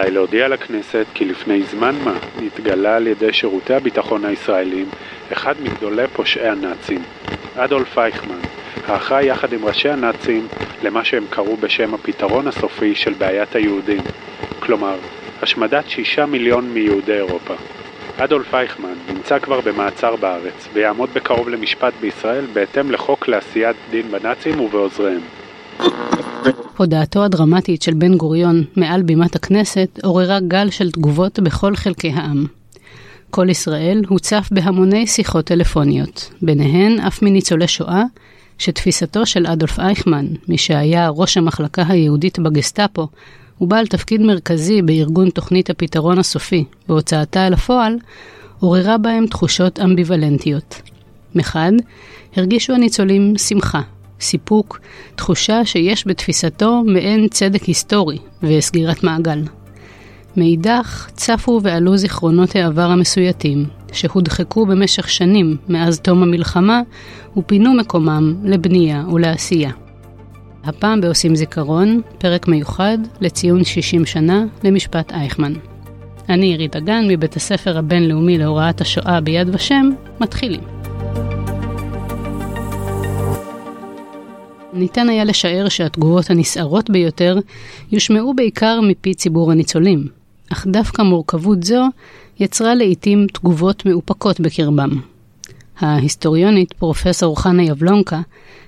עליי להודיע לכנסת כי לפני זמן מה נתגלה על ידי שירותי הביטחון הישראלים אחד מגדולי פושעי הנאצים, אדולף אייכמן, האחראי יחד עם ראשי הנאצים למה שהם קראו בשם הפתרון הסופי של בעיית היהודים, כלומר, השמדת שישה מיליון מיהודי אירופה. אדולף אייכמן נמצא כבר במעצר בארץ ויעמוד בקרוב למשפט בישראל בהתאם לחוק לעשיית דין בנאצים ובעוזריהם. הודעתו הדרמטית של בן גוריון מעל בימת הכנסת עוררה גל של תגובות בכל חלקי העם. כל ישראל הוצף בהמוני שיחות טלפוניות, ביניהן אף מניצולי שואה, שתפיסתו של אדולף אייכמן, מי שהיה ראש המחלקה היהודית בגסטאפו, ובעל תפקיד מרכזי בארגון תוכנית הפתרון הסופי והוצאתה אל הפועל, עוררה בהם תחושות אמביוולנטיות. מחד, הרגישו הניצולים שמחה, סיפוק, תחושה שיש בתפיסתו מעין צדק היסטורי וסגירת מעגל. מאידך, צפו ועלו זיכרונות העבר המסויטים, שהודחקו במשך שנים מאז תום המלחמה, ופינו מקומם לבנייה ולעשייה. הפעם בעושים זיכרון, פרק מיוחד לציון 60 שנה למשפט אייכמן. אני עירית אגן מבית הספר הבינלאומי להוראת השואה ביד ושם, מתחילים. ניתן היה לשער שהתגובות הנסערות ביותר יושמעו בעיקר מפי ציבור הניצולים, אך דווקא מורכבות זו יצרה לעיתים תגובות מאופקות בקרבם. ההיסטוריונית פרופסור חנה יבלונקה,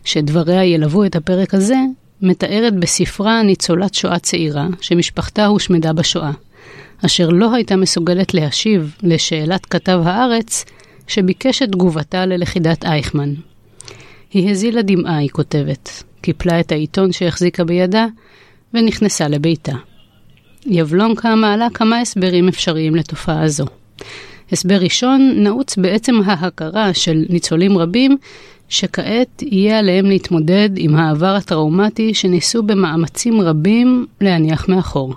שדבריה ילוו את הפרק הזה, מתארת בספרה ניצולת שואה צעירה, שמשפחתה הושמדה בשואה, אשר לא הייתה מסוגלת להשיב לשאלת כתב הארץ, שביקש את תגובתה ללכידת אייכמן. היא הזילה דמעה, היא כותבת, קיפלה את העיתון שהחזיקה בידה, ונכנסה לביתה. יבלונקה מעלה כמה הסברים אפשריים לתופעה זו. הסבר ראשון נעוץ בעצם ההכרה של ניצולים רבים שכעת יהיה עליהם להתמודד עם העבר הטראומטי שניסו במאמצים רבים להניח מאחור.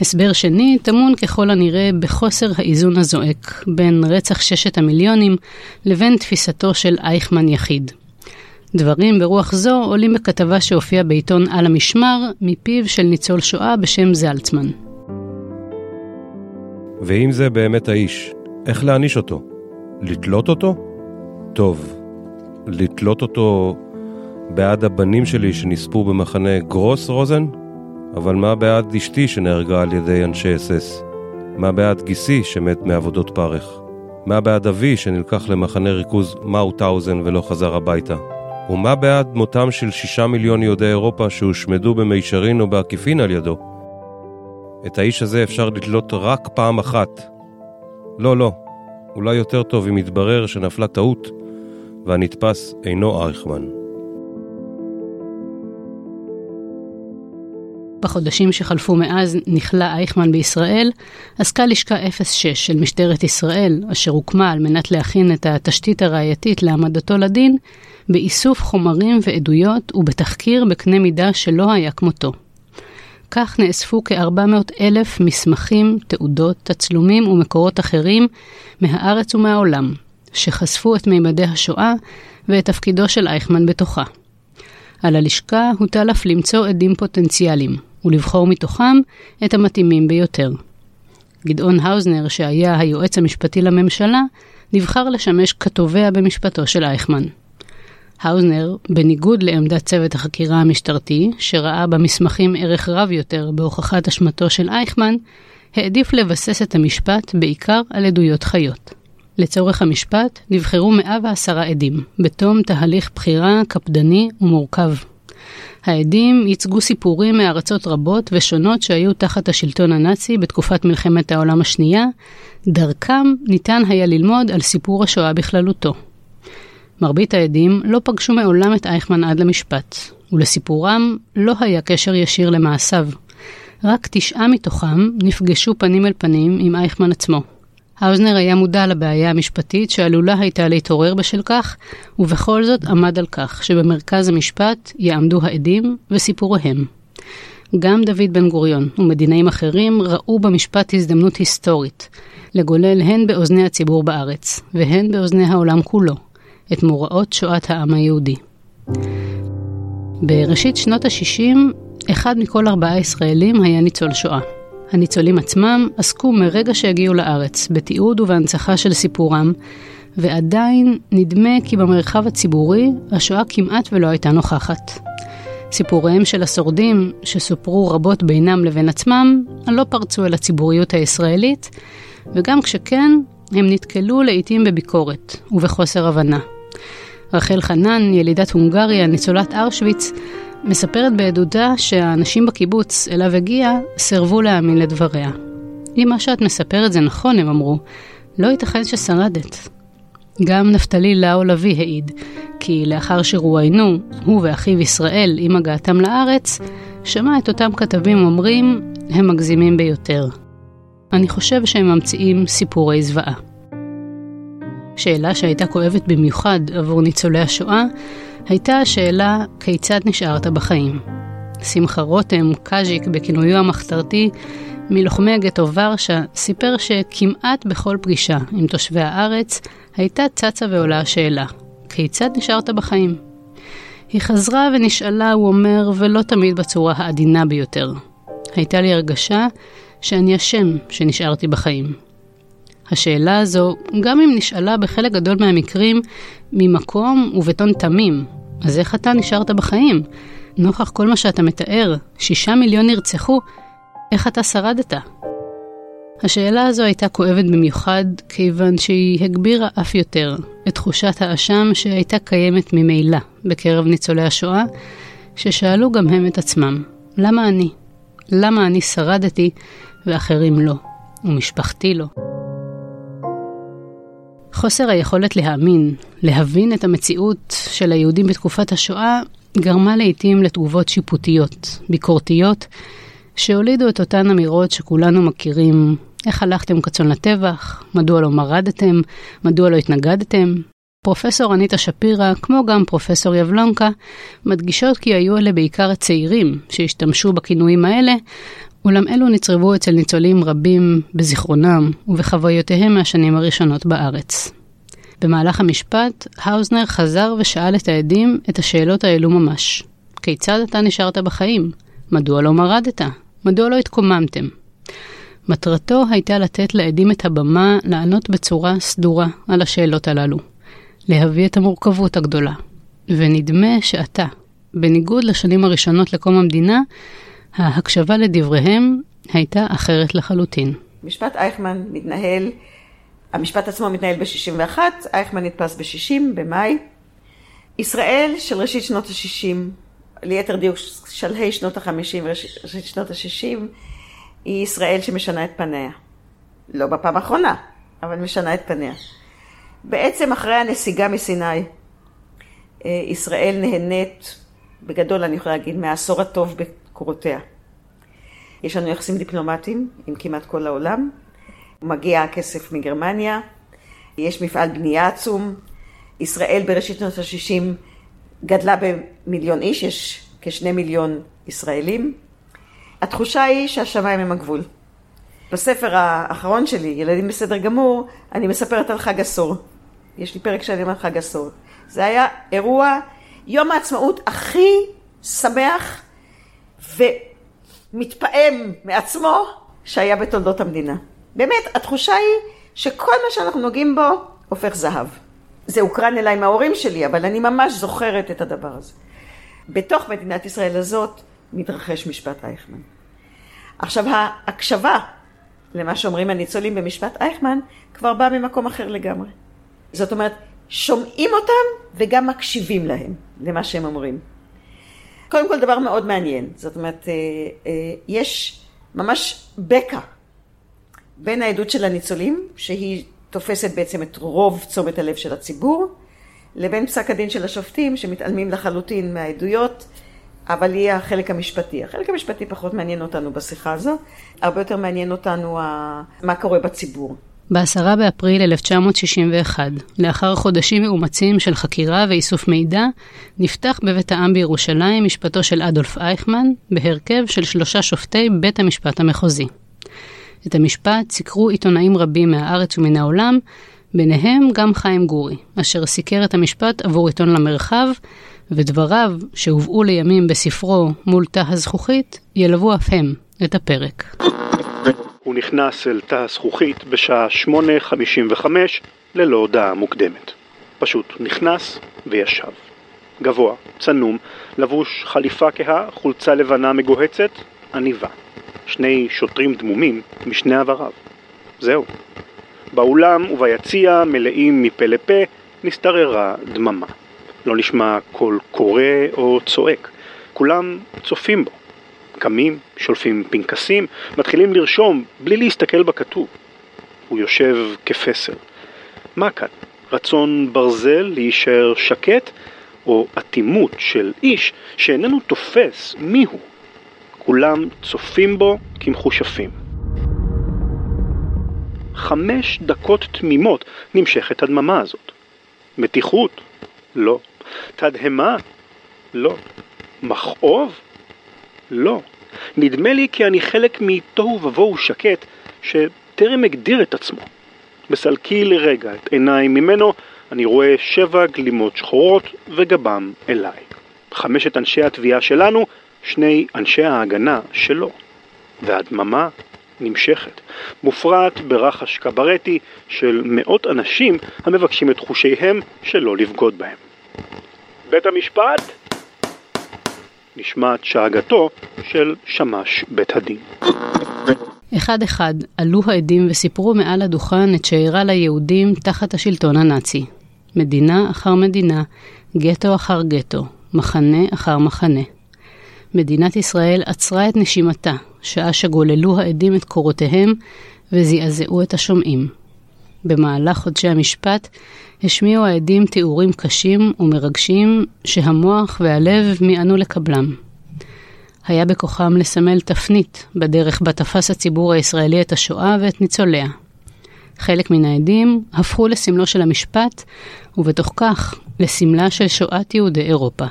הסבר שני טמון ככל הנראה בחוסר האיזון הזועק בין רצח ששת המיליונים לבין תפיסתו של אייכמן יחיד. דברים ברוח זו עולים בכתבה שהופיעה בעיתון על המשמר מפיו של ניצול שואה בשם זלצמן. ואם זה באמת האיש, איך להעניש אותו? לתלות אותו? טוב, לתלות אותו בעד הבנים שלי שנספו במחנה גרוס רוזן? אבל מה בעד אשתי שנהרגה על ידי אנשי אס-אס? מה בעד גיסי שמת מעבודות פרך? מה בעד אבי שנלקח למחנה ריכוז מאוטהאוזן ולא חזר הביתה? ומה בעד מותם של שישה מיליון יהודי אירופה שהושמדו במישרין או בעקיפין על ידו? את האיש הזה אפשר לתלות רק פעם אחת. לא, לא. אולי יותר טוב אם יתברר שנפלה טעות, והנתפס אינו אייכמן. בחודשים שחלפו מאז נכלא אייכמן בישראל, עסקה לשכה 06 של משטרת ישראל, אשר הוקמה על מנת להכין את התשתית הראייתית להעמדתו לדין, באיסוף חומרים ועדויות ובתחקיר בקנה מידה שלא היה כמותו. כך נאספו כ-400 אלף מסמכים, תעודות, תצלומים ומקורות אחרים מהארץ ומהעולם, שחשפו את מימדי השואה ואת תפקידו של אייכמן בתוכה. על הלשכה הוטל אף למצוא עדים פוטנציאליים, ולבחור מתוכם את המתאימים ביותר. גדעון האוזנר, שהיה היועץ המשפטי לממשלה, נבחר לשמש כתובע במשפטו של אייכמן. האוזנר, בניגוד לעמדת צוות החקירה המשטרתי, שראה במסמכים ערך רב יותר בהוכחת אשמתו של אייכמן, העדיף לבסס את המשפט בעיקר על עדויות חיות. לצורך המשפט נבחרו 110 עדים, בתום תהליך בחירה קפדני ומורכב. העדים ייצגו סיפורים מארצות רבות ושונות שהיו תחת השלטון הנאצי בתקופת מלחמת העולם השנייה, דרכם ניתן היה ללמוד על סיפור השואה בכללותו. מרבית העדים לא פגשו מעולם את אייכמן עד למשפט, ולסיפורם לא היה קשר ישיר למעשיו. רק תשעה מתוכם נפגשו פנים אל פנים עם אייכמן עצמו. האוזנר היה מודע לבעיה המשפטית שעלולה הייתה להתעורר בשל כך, ובכל זאת עמד על כך שבמרכז המשפט יעמדו העדים וסיפוריהם. גם דוד בן גוריון ומדינאים אחרים ראו במשפט הזדמנות היסטורית, לגולל הן באוזני הציבור בארץ, והן באוזני העולם כולו, את מוראות שואת העם היהודי. בראשית שנות ה-60, אחד מכל ארבעה ישראלים היה ניצול שואה. הניצולים עצמם עסקו מרגע שהגיעו לארץ בתיעוד ובהנצחה של סיפורם, ועדיין נדמה כי במרחב הציבורי השואה כמעט ולא הייתה נוכחת. סיפוריהם של השורדים, שסופרו רבות בינם לבין עצמם, לא פרצו אל הציבוריות הישראלית, וגם כשכן, הם נתקלו לעיתים בביקורת ובחוסר הבנה. רחל חנן, ילידת הונגריה, ניצולת ארשוויץ, מספרת בעדותה שהאנשים בקיבוץ אליו הגיע סירבו להאמין לדבריה. אם מה שאת מספרת זה נכון, הם אמרו, לא ייתכן ששרדת. גם נפתלי לאו לביא העיד, כי לאחר שרואיינו, הוא ואחיו ישראל עם הגעתם לארץ, שמע את אותם כתבים אומרים, הם מגזימים ביותר. אני חושב שהם ממציאים סיפורי זוועה. שאלה שהייתה כואבת במיוחד עבור ניצולי השואה, הייתה השאלה כיצד נשארת בחיים. שמחה רותם, קאז'יק בכינויו המחתרתי, מלוחמי הגטו ורשה, סיפר שכמעט בכל פגישה עם תושבי הארץ הייתה צצה ועולה השאלה, כיצד נשארת בחיים? היא חזרה ונשאלה, הוא אומר, ולא תמיד בצורה העדינה ביותר. הייתה לי הרגשה שאני אשם שנשארתי בחיים. השאלה הזו, גם אם נשאלה בחלק גדול מהמקרים ממקום ובטון תמים, אז איך אתה נשארת בחיים? נוכח כל מה שאתה מתאר, שישה מיליון נרצחו, איך אתה שרדת? השאלה הזו הייתה כואבת במיוחד, כיוון שהיא הגבירה אף יותר את תחושת האשם שהייתה קיימת ממילא בקרב ניצולי השואה, ששאלו גם הם את עצמם, למה אני? למה אני שרדתי ואחרים לא, ומשפחתי לא? חוסר היכולת להאמין, להבין את המציאות של היהודים בתקופת השואה, גרמה לעיתים לתגובות שיפוטיות, ביקורתיות, שהולידו את אותן אמירות שכולנו מכירים, איך הלכתם כצאן לטבח, מדוע לא מרדתם, מדוע לא התנגדתם. פרופסור אניטה שפירא, כמו גם פרופסור יבלונקה, מדגישות כי היו אלה בעיקר הצעירים שהשתמשו בכינויים האלה, אולם אלו נצרבו אצל ניצולים רבים בזיכרונם ובחוויותיהם מהשנים הראשונות בארץ. במהלך המשפט, האוזנר חזר ושאל את העדים את השאלות האלו ממש. כיצד אתה נשארת בחיים? מדוע לא מרדת? מדוע לא התקוממתם? מטרתו הייתה לתת לעדים את הבמה לענות בצורה סדורה על השאלות הללו, להביא את המורכבות הגדולה. ונדמה שעתה, בניגוד לשנים הראשונות לקום המדינה, ההקשבה לדבריהם הייתה אחרת לחלוטין. משפט אייכמן מתנהל, המשפט עצמו מתנהל ב-61, אייכמן נתפס ב-60, במאי. ישראל של ראשית שנות ה-60, ליתר דיוק שלהי שנות ה-50 וראשית שנות ה-60, היא ישראל שמשנה את פניה. לא בפעם האחרונה, אבל משנה את פניה. בעצם אחרי הנסיגה מסיני, אה, ישראל נהנית, בגדול אני יכולה להגיד, מהעשור הטוב קורותיה. יש לנו יחסים דיפלומטיים עם כמעט כל העולם. מגיע הכסף מגרמניה, יש מפעל בנייה עצום. ישראל בראשית שנות ה-60 גדלה במיליון איש, יש כשני מיליון ישראלים. התחושה היא שהשמיים הם הגבול. בספר האחרון שלי, ילדים בסדר גמור, אני מספרת על חג עשור. יש לי פרק שלם על חג עשור. זה היה אירוע, יום העצמאות הכי שמח ומתפעם מעצמו שהיה בתולדות המדינה. באמת, התחושה היא שכל מה שאנחנו נוגעים בו הופך זהב. זה הוקרן אליי מההורים שלי, אבל אני ממש זוכרת את הדבר הזה. בתוך מדינת ישראל הזאת מתרחש משפט אייכמן. עכשיו, ההקשבה למה שאומרים הניצולים במשפט אייכמן כבר באה ממקום אחר לגמרי. זאת אומרת, שומעים אותם וגם מקשיבים להם, למה שהם אומרים. קודם כל דבר מאוד מעניין, זאת אומרת, אה, אה, יש ממש בקע בין העדות של הניצולים, שהיא תופסת בעצם את רוב תשומת הלב של הציבור, לבין פסק הדין של השופטים שמתעלמים לחלוטין מהעדויות, אבל היא החלק המשפטי. החלק המשפטי פחות מעניין אותנו בשיחה הזו, הרבה יותר מעניין אותנו מה קורה בציבור. ב-10 באפריל 1961, לאחר חודשים מאומצים של חקירה ואיסוף מידע, נפתח בבית העם בירושלים משפטו של אדולף אייכמן, בהרכב של שלושה שופטי בית המשפט המחוזי. את המשפט סיקרו עיתונאים רבים מהארץ ומן העולם, ביניהם גם חיים גורי, אשר סיקר את המשפט עבור עיתון למרחב, ודבריו, שהובאו לימים בספרו "מול תא הזכוכית", ילוו אף הם את הפרק. נכנס אל תא הזכוכית בשעה 8.55 ללא הודעה מוקדמת. פשוט נכנס וישב. גבוה, צנום, לבוש חליפה כהה, חולצה לבנה מגוהצת, עניבה. שני שוטרים דמומים משני עבריו. זהו. באולם וביציע, מלאים מפה לפה, נסתררה דממה. לא נשמע קול קורא או צועק. כולם צופים בו. קמים, שולפים פנקסים, מתחילים לרשום בלי להסתכל בכתוב. הוא יושב כפסל. מה כאן? רצון ברזל להישאר שקט, או אטימות של איש שאיננו תופס מיהו. כולם צופים בו כמחושפים. חמש דקות תמימות נמשכת הדממה הזאת. מתיחות? לא. תדהמה? לא. מכאוב? לא. נדמה לי כי אני חלק מתוהו ובוהו שקט שטרם הגדיר את עצמו. בסלקי לרגע את עיניי ממנו אני רואה שבע גלימות שחורות וגבם אליי. חמשת אנשי התביעה שלנו, שני אנשי ההגנה שלו. והדממה נמשכת, מופרעת ברחש קברטי של מאות אנשים המבקשים את חושיהם שלא לבגוד בהם. בית המשפט? נשמעת שאגתו של שמש בית הדין. אחד-אחד עלו העדים וסיפרו מעל הדוכן את שאירע ליהודים תחת השלטון הנאצי. מדינה אחר מדינה, גטו אחר גטו, מחנה אחר מחנה. מדינת ישראל עצרה את נשימתה, שעה שגוללו העדים את קורותיהם וזעזעו את השומעים. במהלך חודשי המשפט השמיעו העדים תיאורים קשים ומרגשים שהמוח והלב מיענו לקבלם. היה בכוחם לסמל תפנית בדרך בה תפס הציבור הישראלי את השואה ואת ניצוליה. חלק מן העדים הפכו לסמלו של המשפט, ובתוך כך לסמלה של שואת יהודי אירופה.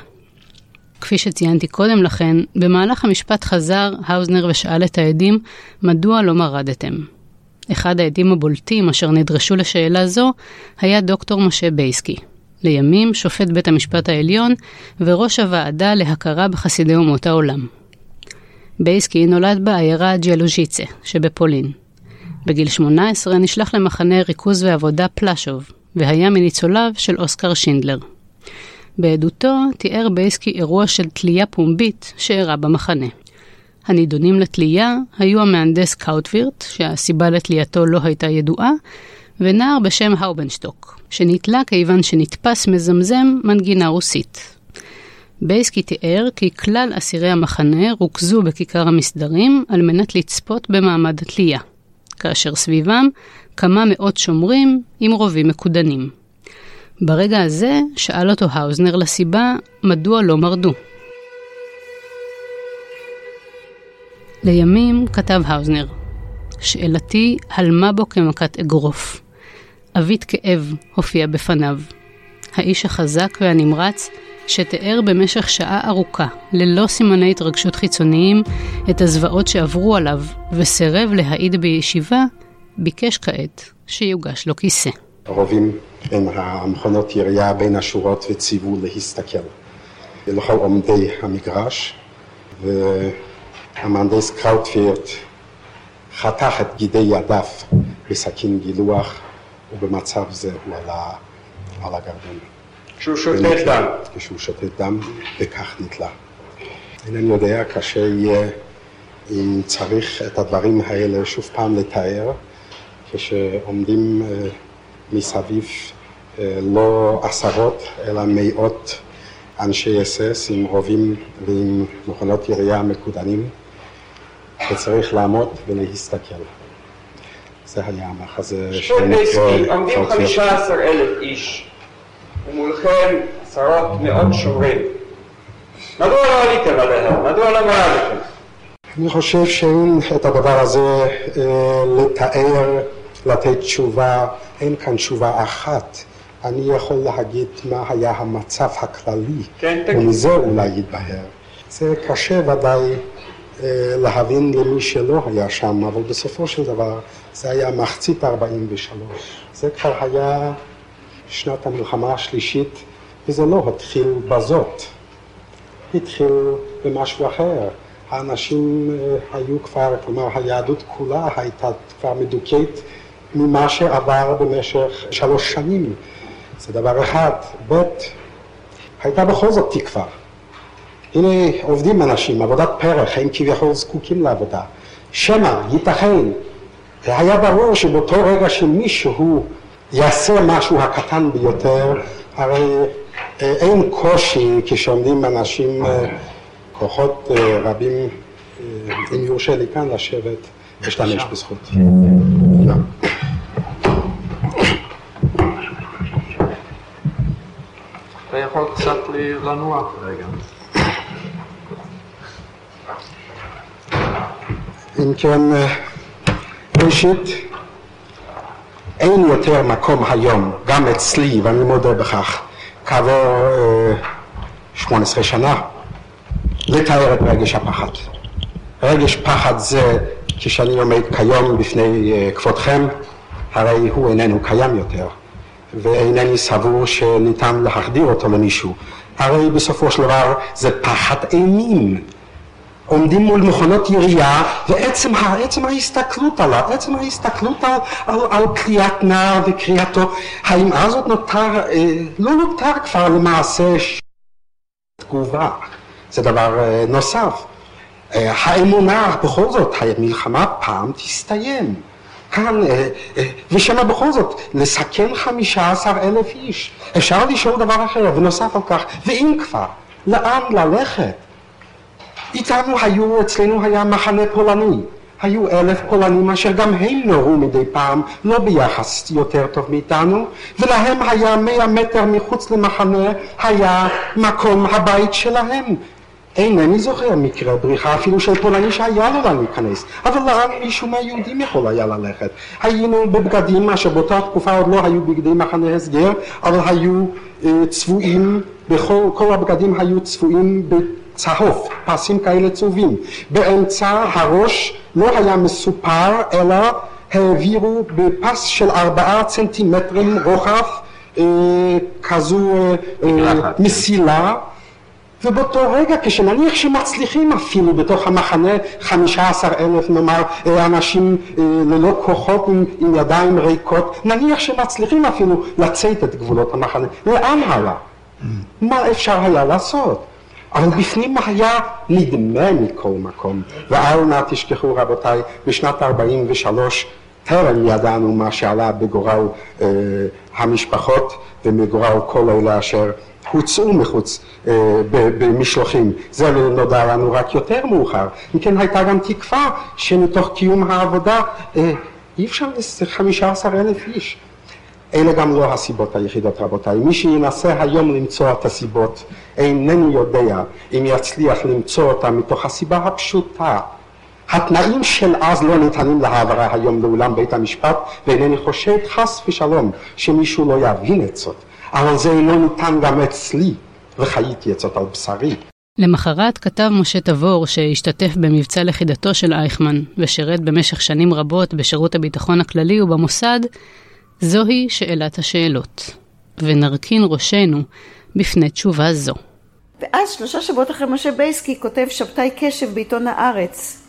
כפי שציינתי קודם לכן, במהלך המשפט חזר האוזנר ושאל את העדים מדוע לא מרדתם. אחד העדים הבולטים אשר נדרשו לשאלה זו היה דוקטור משה בייסקי. לימים שופט בית המשפט העליון וראש הוועדה להכרה בחסידי אומות העולם. בייסקי נולד בעיירה ג'לוז'יצה שבפולין. בגיל 18 נשלח למחנה ריכוז ועבודה פלאשוב, והיה מניצוליו של אוסקר שינדלר. בעדותו תיאר בייסקי אירוע של תלייה פומבית שאירע במחנה. הנידונים לתלייה היו המהנדס קאוטווירט, שהסיבה לתלייתו לא הייתה ידועה, ונער בשם האובנשטוק, שנתלה כיוון שנתפס מזמזם מנגינה רוסית. בייסקי תיאר כי כלל אסירי המחנה רוכזו בכיכר המסדרים על מנת לצפות במעמד התלייה, כאשר סביבם כמה מאות שומרים עם רובים מקודנים. ברגע הזה שאל אותו האוזנר לסיבה מדוע לא מרדו. לימים כתב האוזנר, שאלתי הלמה בו כמכת אגרוף. עבית כאב הופיע בפניו. האיש החזק והנמרץ שתיאר במשך שעה ארוכה, ללא סימני התרגשות חיצוניים, את הזוועות שעברו עליו, וסירב להעיד בישיבה, ביקש כעת שיוגש לו כיסא. רובים בין המכונות ירייה בין השורות וציוו להסתכל לכל עומדי המגרש, והמהנדס קראוטפירט חתך את גידי ידיו בסכין גילוח, ובמצב זה הוא עלה על הגרדום. כשהוא שותת דם. כשהוא שותת דם, וכך נתלה. אינני יודע, קשה יהיה אם צריך את הדברים האלה שוב פעם לתאר, כשעומדים אה, מסביב אה, לא עשרות, אלא מאות אנשי אס.אס עם רובים ועם מכונות ירייה מקודנים, וצריך לעמוד ולהסתכל. זה היה המחזה שנקרא... עומדים חמישה עשר אלף איש. ומולכם עשרות מאות שורים. מדוע לא עליתם עליהם? מדוע לא מרדתם? אני חושב שאין את הדבר הזה אה, לתאר, לתת תשובה, אין כאן תשובה אחת. אני יכול להגיד מה היה המצב הכללי, כן, ומזה אולי יתבהר. זה קשה ודאי להבין למי שלא היה שם, אבל בסופו של דבר זה היה מחצית 43. זה כבר היה שנת המלחמה השלישית, וזה לא התחיל בזאת, התחיל במשהו אחר. האנשים אה, היו כבר, כלומר היהדות כולה הייתה כבר מדוכאת ממה שעבר במשך שלוש שנים. זה דבר אחד. ב', הייתה בכל זאת תקווה. הנה עובדים אנשים, עבודת פרח, הם כביכול זקוקים לעבודה. שמא, ייתכן, היה ברור שבאותו רגע שמישהו יעשה משהו הקטן ביותר, הרי אה, אין קושי כשעומדים אנשים, אה, כוחות אה, רבים, אם יורשה לי כאן לשבת, להשתמש בזכות. אתה יכול קצת לנוח רגע. אם כן, ראשית, אין יותר מקום היום, גם אצלי, ואני מודה בכך, כעבור שמונה עשרה שנה, לתאר את רגש הפחד. רגש פחד זה, כשאני עומד כיום בפני כבודכם, הרי הוא איננו קיים יותר, ואינני סבור שניתן להחדיר אותו למישהו. הרי בסופו של דבר זה פחד אימים. עומדים מול מכונות ירייה, ועצם עצם ההסתכלות עליו, עצם ההסתכלות על, על, על קריאת נער וקריאתו, האם אז עוד נותר, אה, לא נותר כבר למעשה תגובה, זה דבר אה, נוסף. אה, האמונה, בכל זאת, המלחמה פעם תסתיים. כאן, ושמה בכל זאת, לסכן חמישה עשר אלף איש. אפשר לשאול דבר אחר, ונוסף על כך, ואם כבר, לאן ללכת? איתנו היו, אצלנו היה מחנה פולני. היו אלף פולנים אשר גם הם נורו מדי פעם, לא ביחס יותר טוב מאיתנו, ולהם היה מאה מטר מחוץ למחנה, היה מקום הבית שלהם. אינני זוכר מקרה בריחה אפילו של פולני שהיה לו לאן להיכנס, אבל לאן מישהו מהיהודים יכול היה ללכת? היינו בבגדים אשר באותה תקופה עוד לא היו בגדי מחנה הסגר, אבל היו אה, צבועים, בכל כל הבגדים היו צבועים צהוב, פסים כאלה צהובים. באמצע הראש לא היה מסופר אלא העבירו בפס של ארבעה צנטימטרים רוחב אה, כזו אה, אה, מסילה ובאותו רגע כשנניח שמצליחים אפילו בתוך המחנה חמישה עשר אלף נאמר אה, אנשים אה, ללא כוחות עם, עם ידיים ריקות נניח שמצליחים אפילו לצאת את גבולות המחנה לאן הלאה? מה אפשר היה לעשות? אבל בפנים היה נדמה מכל מקום. ואל נא תשכחו רבותיי, בשנת 43 טרם ידענו מה שעלה בגורל אה, המשפחות ומגורל כל אלה אשר הוצאו מחוץ אה, במשלוחים. זה לא נודע לנו רק יותר מאוחר. אם כן הייתה גם תקווה שמתוך קיום העבודה אה, אי אפשר לחמישה עשר אלף איש. אלה גם לא הסיבות היחידות רבותיי. מי שינסה היום למצוא את הסיבות אינני יודע אם יצליח למצוא אותם מתוך הסיבה הפשוטה התנאים של אז לא ניתנים להעברה היום לאולם בית המשפט ואינני חושב חס ושלום שמישהו לא יבין את זאת אבל זה אינו ניתן גם אצלי וחייתי את זאת על בשרי. למחרת כתב משה תבור שהשתתף במבצע לכידתו של אייכמן ושירת במשך שנים רבות בשירות הביטחון הכללי ובמוסד זוהי שאלת השאלות, ונרכין ראשנו בפני תשובה זו. ואז שלושה שבועות אחרי משה בייסקי כותב שבתאי קשב בעיתון הארץ.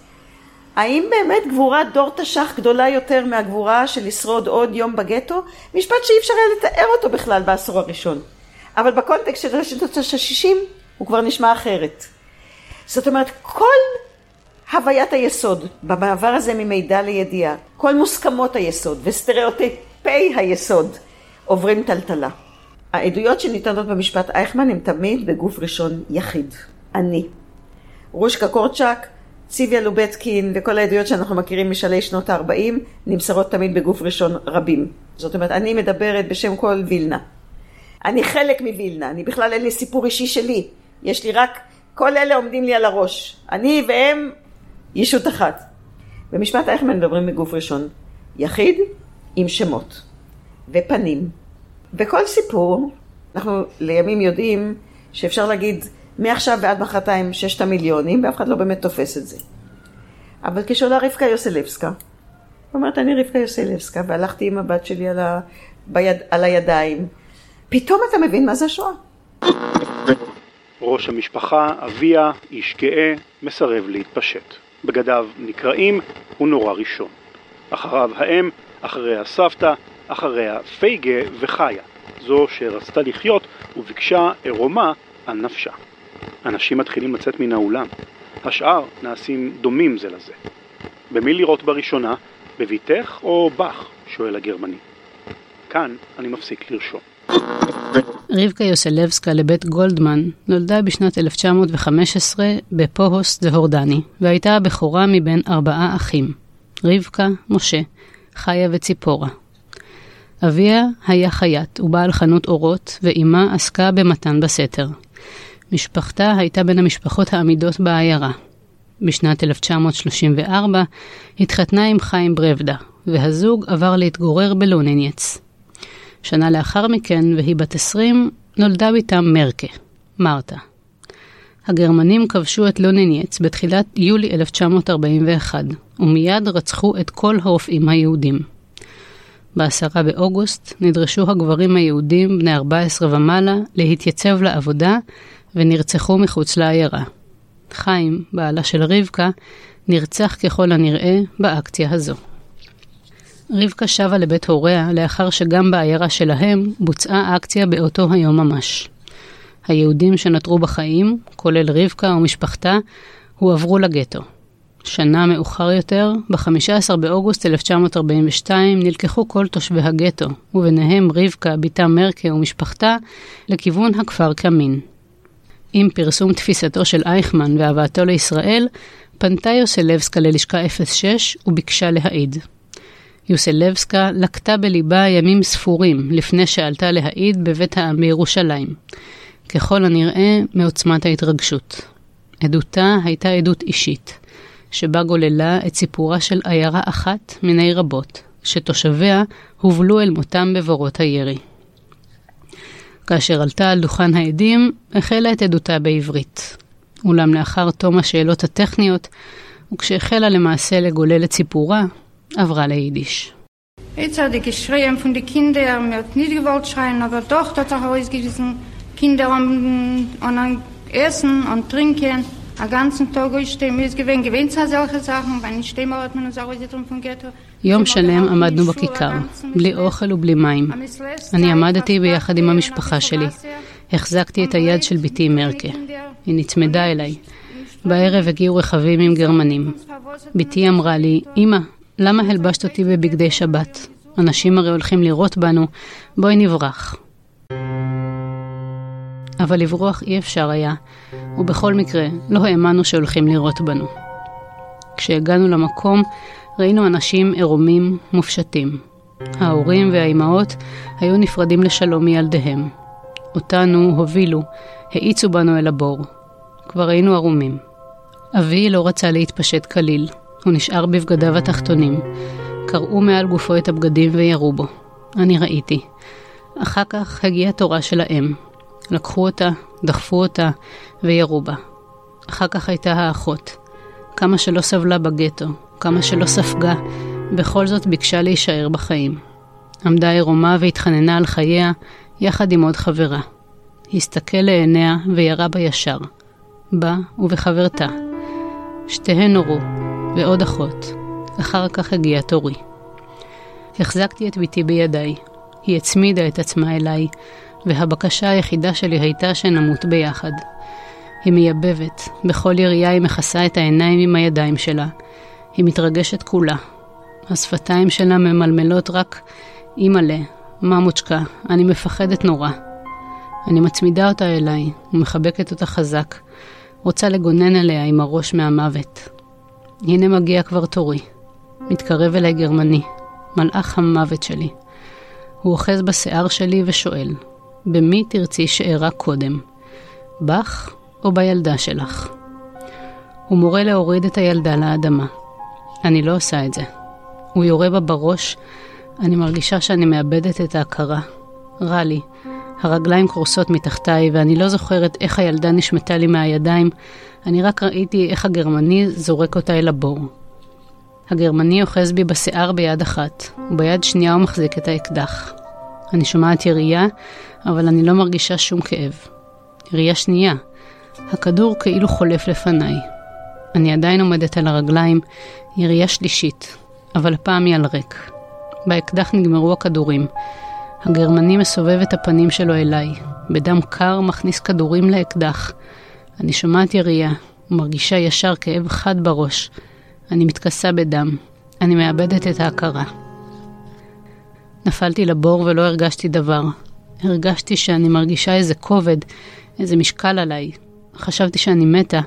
האם באמת גבורת דור תש"ח גדולה יותר מהגבורה של לשרוד עוד יום בגטו? משפט שאי אפשר היה לתאר אותו בכלל בעשור הראשון. אבל בקונטקסט של רשתות השישים הוא כבר נשמע אחרת. זאת אומרת, כל הוויית היסוד במעבר הזה ממידע לידיעה, כל מוסכמות היסוד וסטריאוטיפי היסוד עוברים טלטלה. העדויות שניתנות במשפט אייכמן הן תמיד בגוף ראשון יחיד, אני. רושקה קורצ'אק, ציוויה לובטקין וכל העדויות שאנחנו מכירים משלהי שנות ה-40 נמסרות תמיד בגוף ראשון רבים. זאת אומרת, אני מדברת בשם כל וילנה. אני חלק מווילנה, אני בכלל אין לי סיפור אישי שלי, יש לי רק, כל אלה עומדים לי על הראש. אני והם ישות אחת. במשפט אייכמן מדברים בגוף ראשון, יחיד עם שמות ופנים. בכל סיפור, אנחנו לימים יודעים שאפשר להגיד מעכשיו ועד מחרתיים ששת המיליונים, ואף אחד לא באמת תופס את זה. אבל כשעולה רבקה יוסלבסקה, אומרת, אני רבקה יוסלבסקה, והלכתי עם הבת שלי על, ה... ביד... על הידיים, פתאום אתה מבין מה זה השואה. ראש המשפחה, אביה, איש גאה, מסרב להתפשט. בגדיו נקרעים, הוא נורא ראשון. אחריו האם, אחריה סבתא, אחריה פייגה וחיה, זו שרצתה לחיות וביקשה עירומה על נפשה. אנשים מתחילים לצאת מן האולם. השאר נעשים דומים זה לזה. במי לראות בראשונה? בביתך או בך? שואל הגרמני. כאן אני מפסיק לרשום. רבקה יוסלבסקה לבית גולדמן נולדה בשנת 1915 בפוהוס דהורדני, והייתה הבכורה מבין ארבעה אחים, רבקה, משה, חיה וציפורה. אביה היה חייט ובעל חנות אורות, ואימה עסקה במתן בסתר. משפחתה הייתה בין המשפחות העמידות בעיירה. בשנת 1934 התחתנה עם חיים ברבדה, והזוג עבר להתגורר בלונינייץ. שנה לאחר מכן, והיא בת 20, נולדה בתם מרקה, מרתה. הגרמנים כבשו את לונינייץ בתחילת יולי 1941, ומיד רצחו את כל הרופאים היהודים. בעשרה באוגוסט נדרשו הגברים היהודים בני 14 ומעלה להתייצב לעבודה ונרצחו מחוץ לעיירה. חיים, בעלה של רבקה, נרצח ככל הנראה באקציה הזו. רבקה שבה לבית הוריה לאחר שגם בעיירה שלהם בוצעה אקציה באותו היום ממש. היהודים שנותרו בחיים, כולל רבקה ומשפחתה, הועברו לגטו. שנה מאוחר יותר, ב-15 באוגוסט 1942, נלקחו כל תושבי הגטו, וביניהם רבקה, בתה מרקה ומשפחתה, לכיוון הכפר קמין. עם פרסום תפיסתו של אייכמן והבאתו לישראל, פנתה יוסלבסקה ללשכה 06 וביקשה להעיד. יוסלבסקה לקטה בליבה ימים ספורים לפני שעלתה להעיד בבית העם בירושלים. ככל הנראה מעוצמת ההתרגשות. עדותה הייתה עדות אישית, שבה גוללה את סיפורה של עיירה אחת מיני רבות, שתושביה הובלו אל מותם בבורות הירי. כאשר עלתה על דוכן העדים, החלה את עדותה בעברית. אולם לאחר תום השאלות הטכניות, וכשהחלה למעשה לגולל את סיפורה, עברה ליידיש. Jetzt hat er geschrien von den Kindern, er hat nicht gewollt schreien, aber doch hat er ausgewiesen, Kinder an, an Essen und Trinken, den ganzen Tag ausstehen, mir ist gewinn, gewinnt solche Sachen, wenn ich stehe, hat man auch vom Ghetto. יום שלם עמדנו בכיכר, בלי אוכל ובלי מים. אני עמדתי ביחד עם המשפחה שלי. החזקתי את היד של בתי מרקה. היא נצמדה אליי. בערב הגיעו רכבים עם גרמנים. בתי אמרה לי, אמא, למה הלבשת אותי בבגדי שבת? אנשים הרי הולכים לירות בנו, בואי נברח. אבל לברוח אי אפשר היה, ובכל מקרה לא האמנו שהולכים לירות בנו. כשהגענו למקום, ראינו אנשים עירומים, מופשטים. ההורים והאימהות היו נפרדים לשלום מילדיהם. אותנו הובילו, האיצו בנו אל הבור. כבר היינו ערומים. אבי לא רצה להתפשט כליל, הוא נשאר בבגדיו התחתונים. קרעו מעל גופו את הבגדים וירו בו. אני ראיתי. אחר כך הגיעה תורה של האם. לקחו אותה, דחפו אותה וירו בה. אחר כך הייתה האחות. כמה שלא סבלה בגטו, כמה שלא ספגה, בכל זאת ביקשה להישאר בחיים. עמדה עירומה והתחננה על חייה, יחד עם עוד חברה. הסתכל לעיניה וירה בה ישר. בה ובחברתה. שתיהן נורו, ועוד אחות. אחר כך הגיע תורי. החזקתי את בתי בידיי. היא הצמידה את עצמה אליי, והבקשה היחידה שלי הייתה שנמות ביחד. היא מייבבת, בכל ירייה היא מכסה את העיניים עם הידיים שלה. היא מתרגשת כולה. השפתיים שלה ממלמלות רק אימא'לה, ממוצ'קה, אני מפחדת נורא. אני מצמידה אותה אליי ומחבקת אותה חזק, רוצה לגונן עליה עם הראש מהמוות. הנה מגיע כבר תורי. מתקרב אליי גרמני, מלאך המוות שלי. הוא אוחז בשיער שלי ושואל, במי תרצי שאירע קודם? בך או בילדה שלך? הוא מורה להוריד את הילדה לאדמה. אני לא עושה את זה. הוא יורה בה בראש, אני מרגישה שאני מאבדת את ההכרה. רע לי. הרגליים קורסות מתחתיי, ואני לא זוכרת איך הילדה נשמטה לי מהידיים, אני רק ראיתי איך הגרמני זורק אותה אל הבור. הגרמני אוחז בי בשיער ביד אחת, וביד שנייה הוא מחזיק את האקדח. אני שומעת ירייה, אבל אני לא מרגישה שום כאב. ירייה שנייה, הכדור כאילו חולף לפניי. אני עדיין עומדת על הרגליים, ירייה שלישית, אבל הפעם היא על ריק. באקדח נגמרו הכדורים. הגרמני מסובב את הפנים שלו אליי. בדם קר מכניס כדורים לאקדח. אני שומעת ירייה ומרגישה ישר כאב חד בראש. אני מתכסה בדם. אני מאבדת את ההכרה. נפלתי לבור ולא הרגשתי דבר. הרגשתי שאני מרגישה איזה כובד, איזה משקל עליי. חשבתי שאני מתה,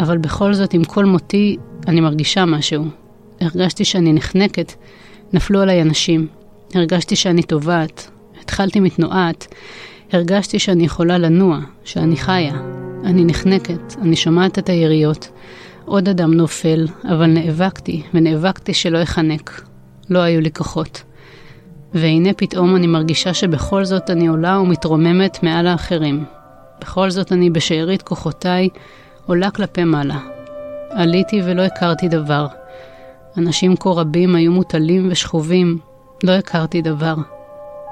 אבל בכל זאת, עם כל מותי, אני מרגישה משהו. הרגשתי שאני נחנקת, נפלו עליי אנשים. הרגשתי שאני טובעת, התחלתי מתנועת, הרגשתי שאני יכולה לנוע, שאני חיה. אני נחנקת, אני שומעת את היריות. עוד אדם נופל, אבל נאבקתי, ונאבקתי שלא אחנק. לא היו לי כוחות. והנה פתאום אני מרגישה שבכל זאת אני עולה ומתרוממת מעל האחרים. בכל זאת אני בשארית כוחותיי עולה כלפי מעלה. עליתי ולא הכרתי דבר. אנשים כה רבים היו מוטלים ושכובים, לא הכרתי דבר.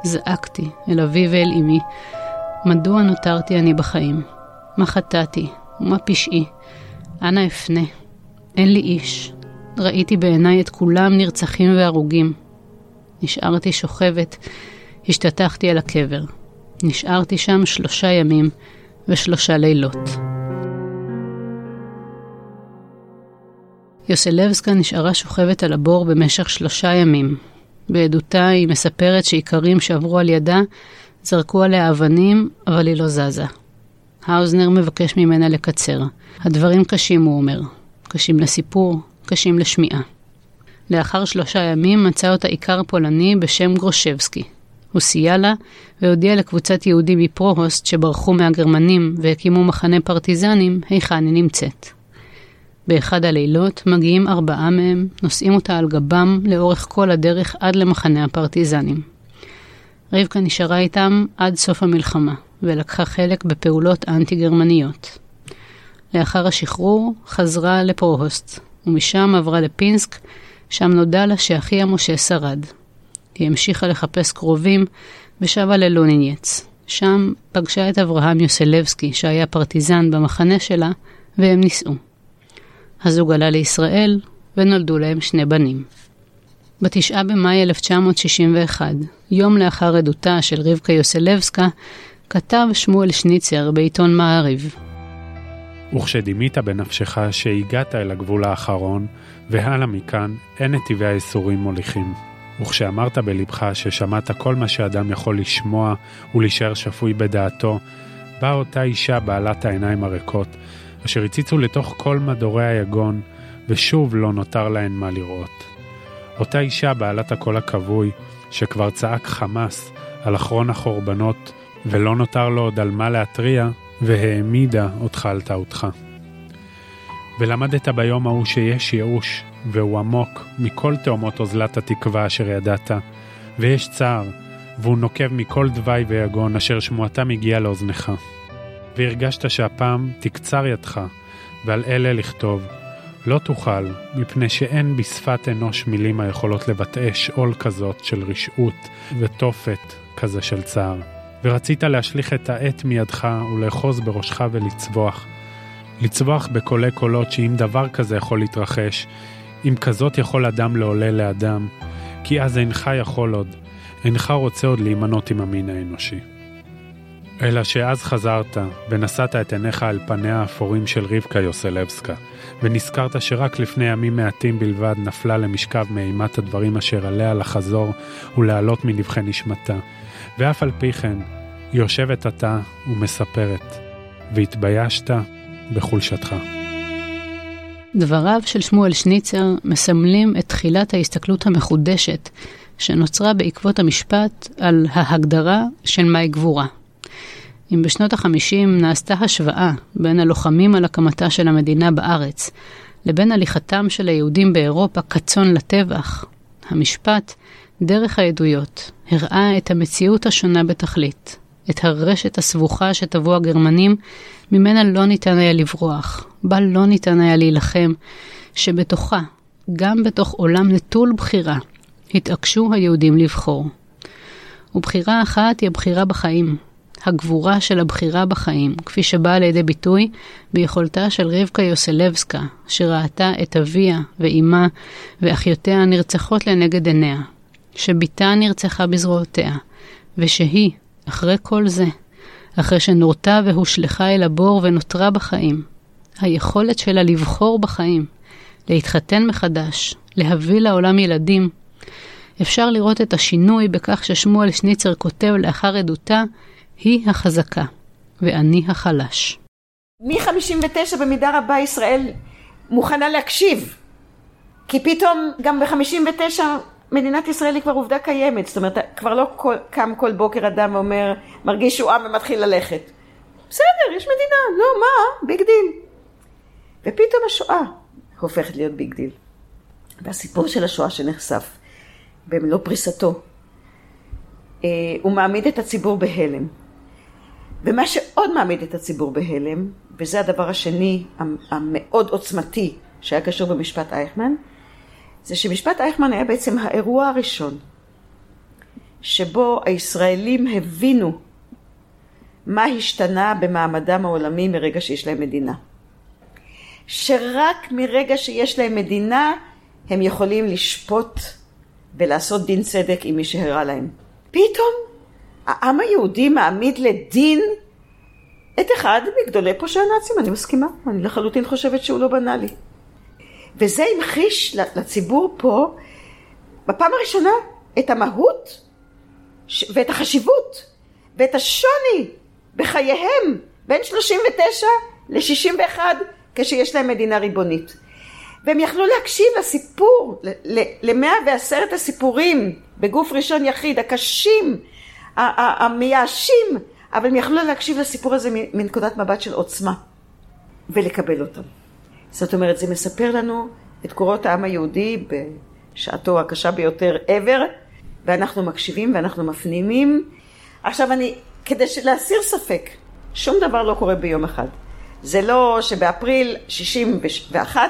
זעקתי אל אבי ואל אמי, מדוע נותרתי אני בחיים? מה חטאתי? ומה פשעי? אנה אפנה? אין לי איש. ראיתי בעיניי את כולם נרצחים והרוגים. נשארתי שוכבת, השתטחתי על הקבר. נשארתי שם שלושה ימים ושלושה לילות. יוסלבסקה נשארה שוכבת על הבור במשך שלושה ימים. בעדותה היא מספרת שאיכרים שעברו על ידה זרקו עליה אבנים, אבל היא לא זזה. האוזנר מבקש ממנה לקצר. הדברים קשים, הוא אומר. קשים לסיפור, קשים לשמיעה. לאחר שלושה ימים מצא אותה איכר פולני בשם גרושבסקי. הוא סייע לה והודיע לקבוצת יהודים מפרוהוסט שברחו מהגרמנים והקימו מחנה פרטיזנים היכן היא נמצאת. באחד הלילות מגיעים ארבעה מהם, נושאים אותה על גבם לאורך כל הדרך עד למחנה הפרטיזנים. רבקה נשארה איתם עד סוף המלחמה, ולקחה חלק בפעולות אנטי-גרמניות. לאחר השחרור חזרה לפרוהוסט, ומשם עברה לפינסק, שם נודע לה שאחיה משה שרד. היא המשיכה לחפש קרובים ושבה ללונינייץ. שם פגשה את אברהם יוסלבסקי, שהיה פרטיזן במחנה שלה, והם נישאו. הזוג עלה לישראל, ונולדו להם שני בנים. בתשעה במאי 1961, יום לאחר עדותה של רבקה יוסלבסקה, כתב שמואל שניצר בעיתון מעריב. וכשדימית בנפשך שהגעת אל הגבול האחרון, והלאה מכאן אין נתיבי האיסורים מוליכים. וכשאמרת בלבך ששמעת כל מה שאדם יכול לשמוע ולהישאר שפוי בדעתו, באה אותה אישה בעלת העיניים הריקות, אשר הציצו לתוך כל מדורי היגון, ושוב לא נותר להן מה לראות. אותה אישה בעלת הקול הכבוי, שכבר צעק חמס על אחרון החורבנות, ולא נותר לו עוד על מה להתריע, והעמידה אותך על טעותך. ולמדת ביום ההוא שיש ייאוש, והוא עמוק מכל תאומות אוזלת התקווה אשר ידעת, ויש צער, והוא נוקב מכל דווי ויגון אשר שמועתם הגיעה לאוזנך. והרגשת שהפעם תקצר ידך, ועל אלה לכתוב, לא תוכל, מפני שאין בשפת אנוש מילים היכולות לבטא שאול כזאת של רשעות ותופת כזה של צער. ורצית להשליך את העט מידך ולאחוז בראשך ולצבוח. לצבוח בקולי קולות שאם דבר כזה יכול להתרחש, אם כזאת יכול אדם לעולל לאדם, כי אז אינך יכול עוד, אינך רוצה עוד להימנות עם המין האנושי. אלא שאז חזרת, ונשאת את עיניך על פניה האפורים של רבקה יוסלבסקה, ונזכרת שרק לפני ימים מעטים בלבד נפלה למשכב מאימת הדברים אשר עליה לחזור ולהעלות מנבחי נשמתה, ואף על פי כן, היא יושבת עתה ומספרת, והתביישת בחולשתך. דבריו של שמואל שניצר מסמלים את תחילת ההסתכלות המחודשת שנוצרה בעקבות המשפט על ההגדרה של מהי גבורה. אם בשנות החמישים נעשתה השוואה בין הלוחמים על הקמתה של המדינה בארץ לבין הליכתם של היהודים באירופה כצאן לטבח, המשפט, דרך העדויות, הראה את המציאות השונה בתכלית, את הרשת הסבוכה שטבעו הגרמנים, ממנה לא ניתן היה לברוח, בה לא ניתן היה להילחם, שבתוכה, גם בתוך עולם נטול בחירה, התעקשו היהודים לבחור. ובחירה אחת היא הבחירה בחיים, הגבורה של הבחירה בחיים, כפי שבאה לידי ביטוי ביכולתה של רבקה יוסלבסקה, שראתה את אביה ואימה ואחיותיה נרצחות לנגד עיניה, שבתה נרצחה בזרועותיה, ושהיא, אחרי כל זה, אחרי שנורתה והושלכה אל הבור ונותרה בחיים, היכולת שלה לבחור בחיים, להתחתן מחדש, להביא לעולם ילדים, אפשר לראות את השינוי בכך ששמואל שניצר כותב לאחר עדותה, היא החזקה, ואני החלש. מ-59 במידה רבה ישראל מוכנה להקשיב, כי פתאום גם ב-59 מדינת ישראל היא כבר עובדה קיימת, זאת אומרת כבר לא כל, קם כל בוקר אדם ואומר מרגיש שהוא עם ומתחיל ללכת. בסדר, יש מדינה, לא מה, big deal. ופתאום השואה הופכת להיות big deal. והסיפור של השואה שנחשף במלוא פריסתו, אה, הוא מעמיד את הציבור בהלם. ומה שעוד מעמיד את הציבור בהלם, וזה הדבר השני המאוד עוצמתי שהיה קשור במשפט אייכמן, זה שמשפט אייכמן היה בעצם האירוע הראשון שבו הישראלים הבינו מה השתנה במעמדם העולמי מרגע שיש להם מדינה. שרק מרגע שיש להם מדינה הם יכולים לשפוט ולעשות דין צדק עם מי שהרע להם. פתאום העם היהודי מעמיד לדין את אחד מגדולי פושעי הנאצים, אני מסכימה, אני לחלוטין חושבת שהוא לא בנאלי. וזה המחיש לציבור פה בפעם הראשונה את המהות ואת החשיבות ואת השוני בחייהם בין 39 ל-61 כשיש להם מדינה ריבונית. והם יכלו להקשיב לסיפור, למאה ועשרת הסיפורים בגוף ראשון יחיד, הקשים, המייאשים, אבל הם יכלו להקשיב לסיפור הזה מנקודת מבט של עוצמה ולקבל אותם. זאת אומרת, זה מספר לנו את קורות העם היהודי בשעתו הקשה ביותר ever, ואנחנו מקשיבים ואנחנו מפנימים. עכשיו אני, כדי להסיר ספק, שום דבר לא קורה ביום אחד. זה לא שבאפריל 61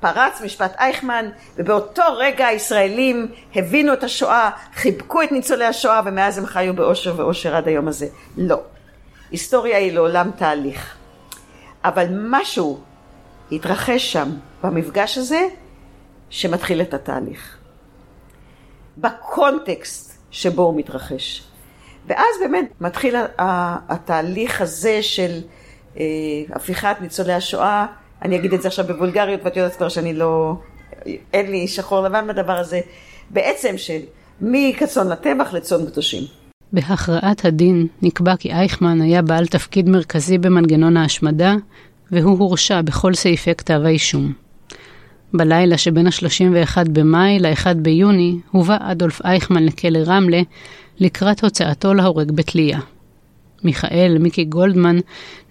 פרץ משפט אייכמן, ובאותו רגע הישראלים הבינו את השואה, חיבקו את ניצולי השואה, ומאז הם חיו באושר ואושר עד היום הזה. לא. היסטוריה היא לעולם תהליך. אבל משהו התרחש שם, במפגש הזה, שמתחיל את התהליך. בקונטקסט שבו הוא מתרחש. ואז באמת מתחיל התהליך הזה של אה, הפיכת ניצולי השואה אני אגיד את זה עכשיו בבולגריות, ואת יודעת כבר שאני לא, אין לי שחור לבן בדבר הזה, בעצם של מכצאן לטבח לצאן קדושים. בהכרעת הדין נקבע כי אייכמן היה בעל תפקיד מרכזי במנגנון ההשמדה, והוא הורשע בכל סעיפי כתב האישום. בלילה שבין ה-31 במאי ל-1 ביוני הובא אדולף אייכמן לכלא רמלה לקראת הוצאתו להורג בתלייה. מיכאל מיקי גולדמן,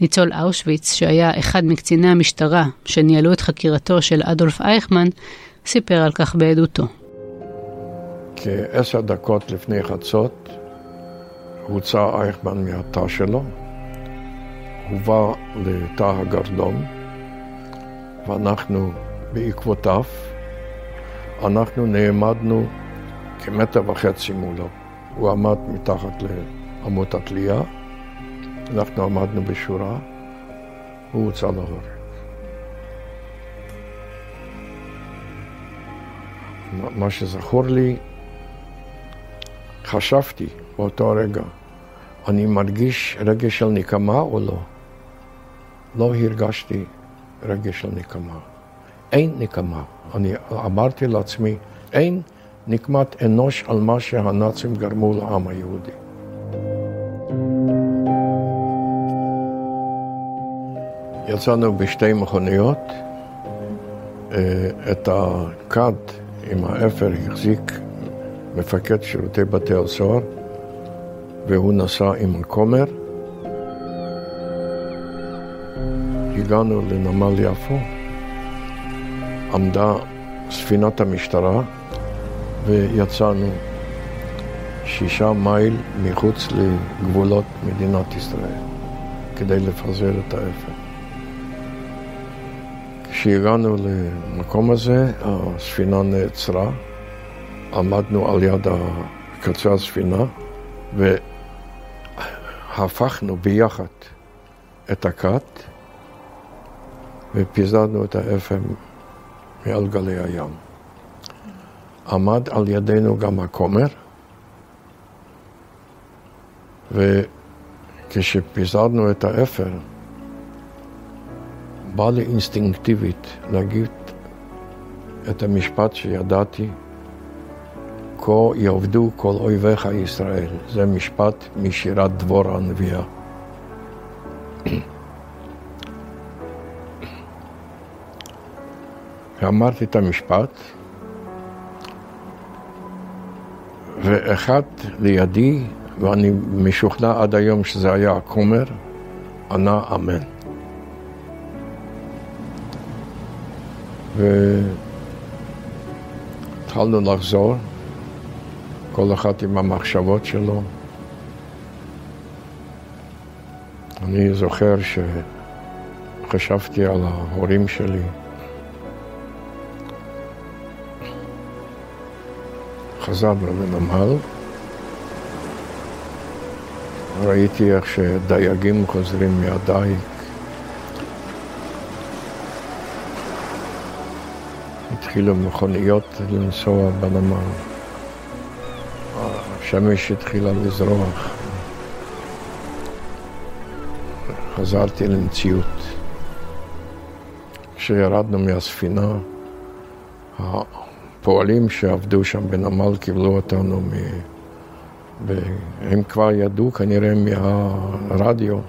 ניצול אושוויץ, שהיה אחד מקציני המשטרה שניהלו את חקירתו של אדולף אייכמן, סיפר על כך בעדותו. כעשר דקות לפני חצות הוצא אייכמן מהתא שלו, הובא לתא הגרדום, ואנחנו בעקבותיו, אנחנו נעמדנו כמטר וחצי מולו. הוא עמד מתחת לעמוד התלייה, אנחנו עמדנו בשורה, הוא הוצא להורג. מה שזכור לי, חשבתי באותו רגע, אני מרגיש רגש של נקמה או לא? לא הרגשתי רגש של נקמה. אין נקמה. אני אמרתי לעצמי, אין נקמת אנוש על מה שהנאצים גרמו לעם היהודי. יצאנו בשתי מכוניות, אה, את הכד עם האפר החזיק מפקד שירותי בתי הסוהר, והוא נסע עם הכומר. הגענו לנמל יפו, עמדה ספינת המשטרה ויצאנו שישה מייל מחוץ לגבולות מדינת ישראל כדי לפזר את האפר. כשהגענו למקום הזה, הספינה נעצרה, עמדנו על יד קצה הספינה, הפכנו ביחד את הכת ופיזרנו את האפר מעל גלי הים. עמד על ידינו גם הכומר, וכשפיזרנו את האפר, בא לי אינסטינקטיבית להגיד את המשפט שידעתי, כה יעבדו כל אויביך ישראל. זה משפט משירת דבורה הנביאה. ואמרתי את המשפט, ואחד לידי, ואני משוכנע עד היום שזה היה הכומר, ענה אמן. והתחלנו לחזור, כל אחד עם המחשבות שלו. אני זוכר שחשבתי על ההורים שלי. חזרנו לנמל, ראיתי איך שדייגים חוזרים מהדייג. התחילו מכוניות לנסוע בנמל. השמש התחילה לזרוח. חזרתי למציאות. כשירדנו מהספינה, הפועלים שעבדו שם בנמל קיבלו אותנו, מ... והם כבר ידעו כנראה מהרדיו,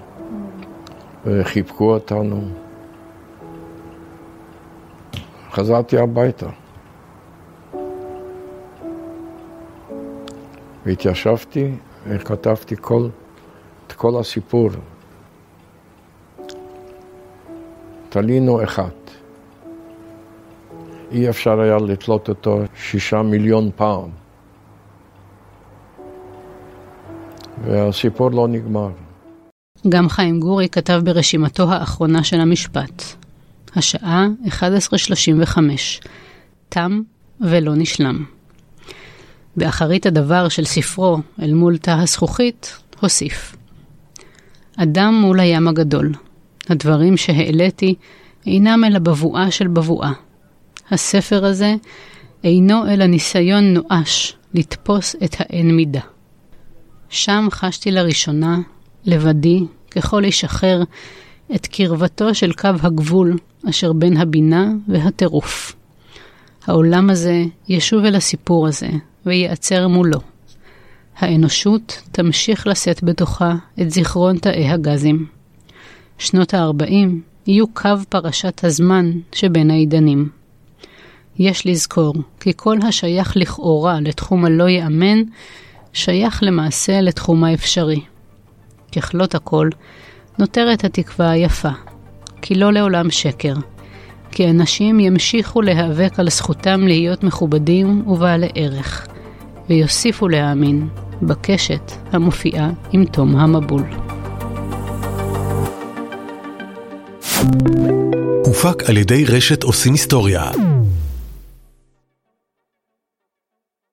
וחיבקו אותנו. חזרתי הביתה. והתיישבתי וכתבתי כל, את כל הסיפור. תלינו אחד. אי אפשר היה לתלות אותו שישה מיליון פעם. והסיפור לא נגמר. גם חיים גורי כתב ברשימתו האחרונה של המשפט. השעה 11:35. תם ולא נשלם. באחרית הדבר של ספרו, אל מול תא הזכוכית, הוסיף: אדם מול הים הגדול. הדברים שהעליתי אינם אלא בבואה של בבואה. הספר הזה אינו אלא ניסיון נואש לתפוס את האין מידה. שם חשתי לראשונה, לבדי, ככל איש אחר, את קרבתו של קו הגבול אשר בין הבינה והטירוף. העולם הזה ישוב אל הסיפור הזה וייעצר מולו. האנושות תמשיך לשאת בתוכה את זיכרון תאי הגזים. שנות ה-40 יהיו קו פרשת הזמן שבין העידנים. יש לזכור כי כל השייך לכאורה לתחום הלא ייאמן, שייך למעשה לתחום האפשרי. ככלות הכל, נותרת התקווה היפה, כי לא לעולם שקר, כי אנשים ימשיכו להיאבק על זכותם להיות מכובדים ובעלי ערך, ויוסיפו להאמין בקשת המופיעה עם תום המבול. הופק על ידי רשת עושים היסטוריה.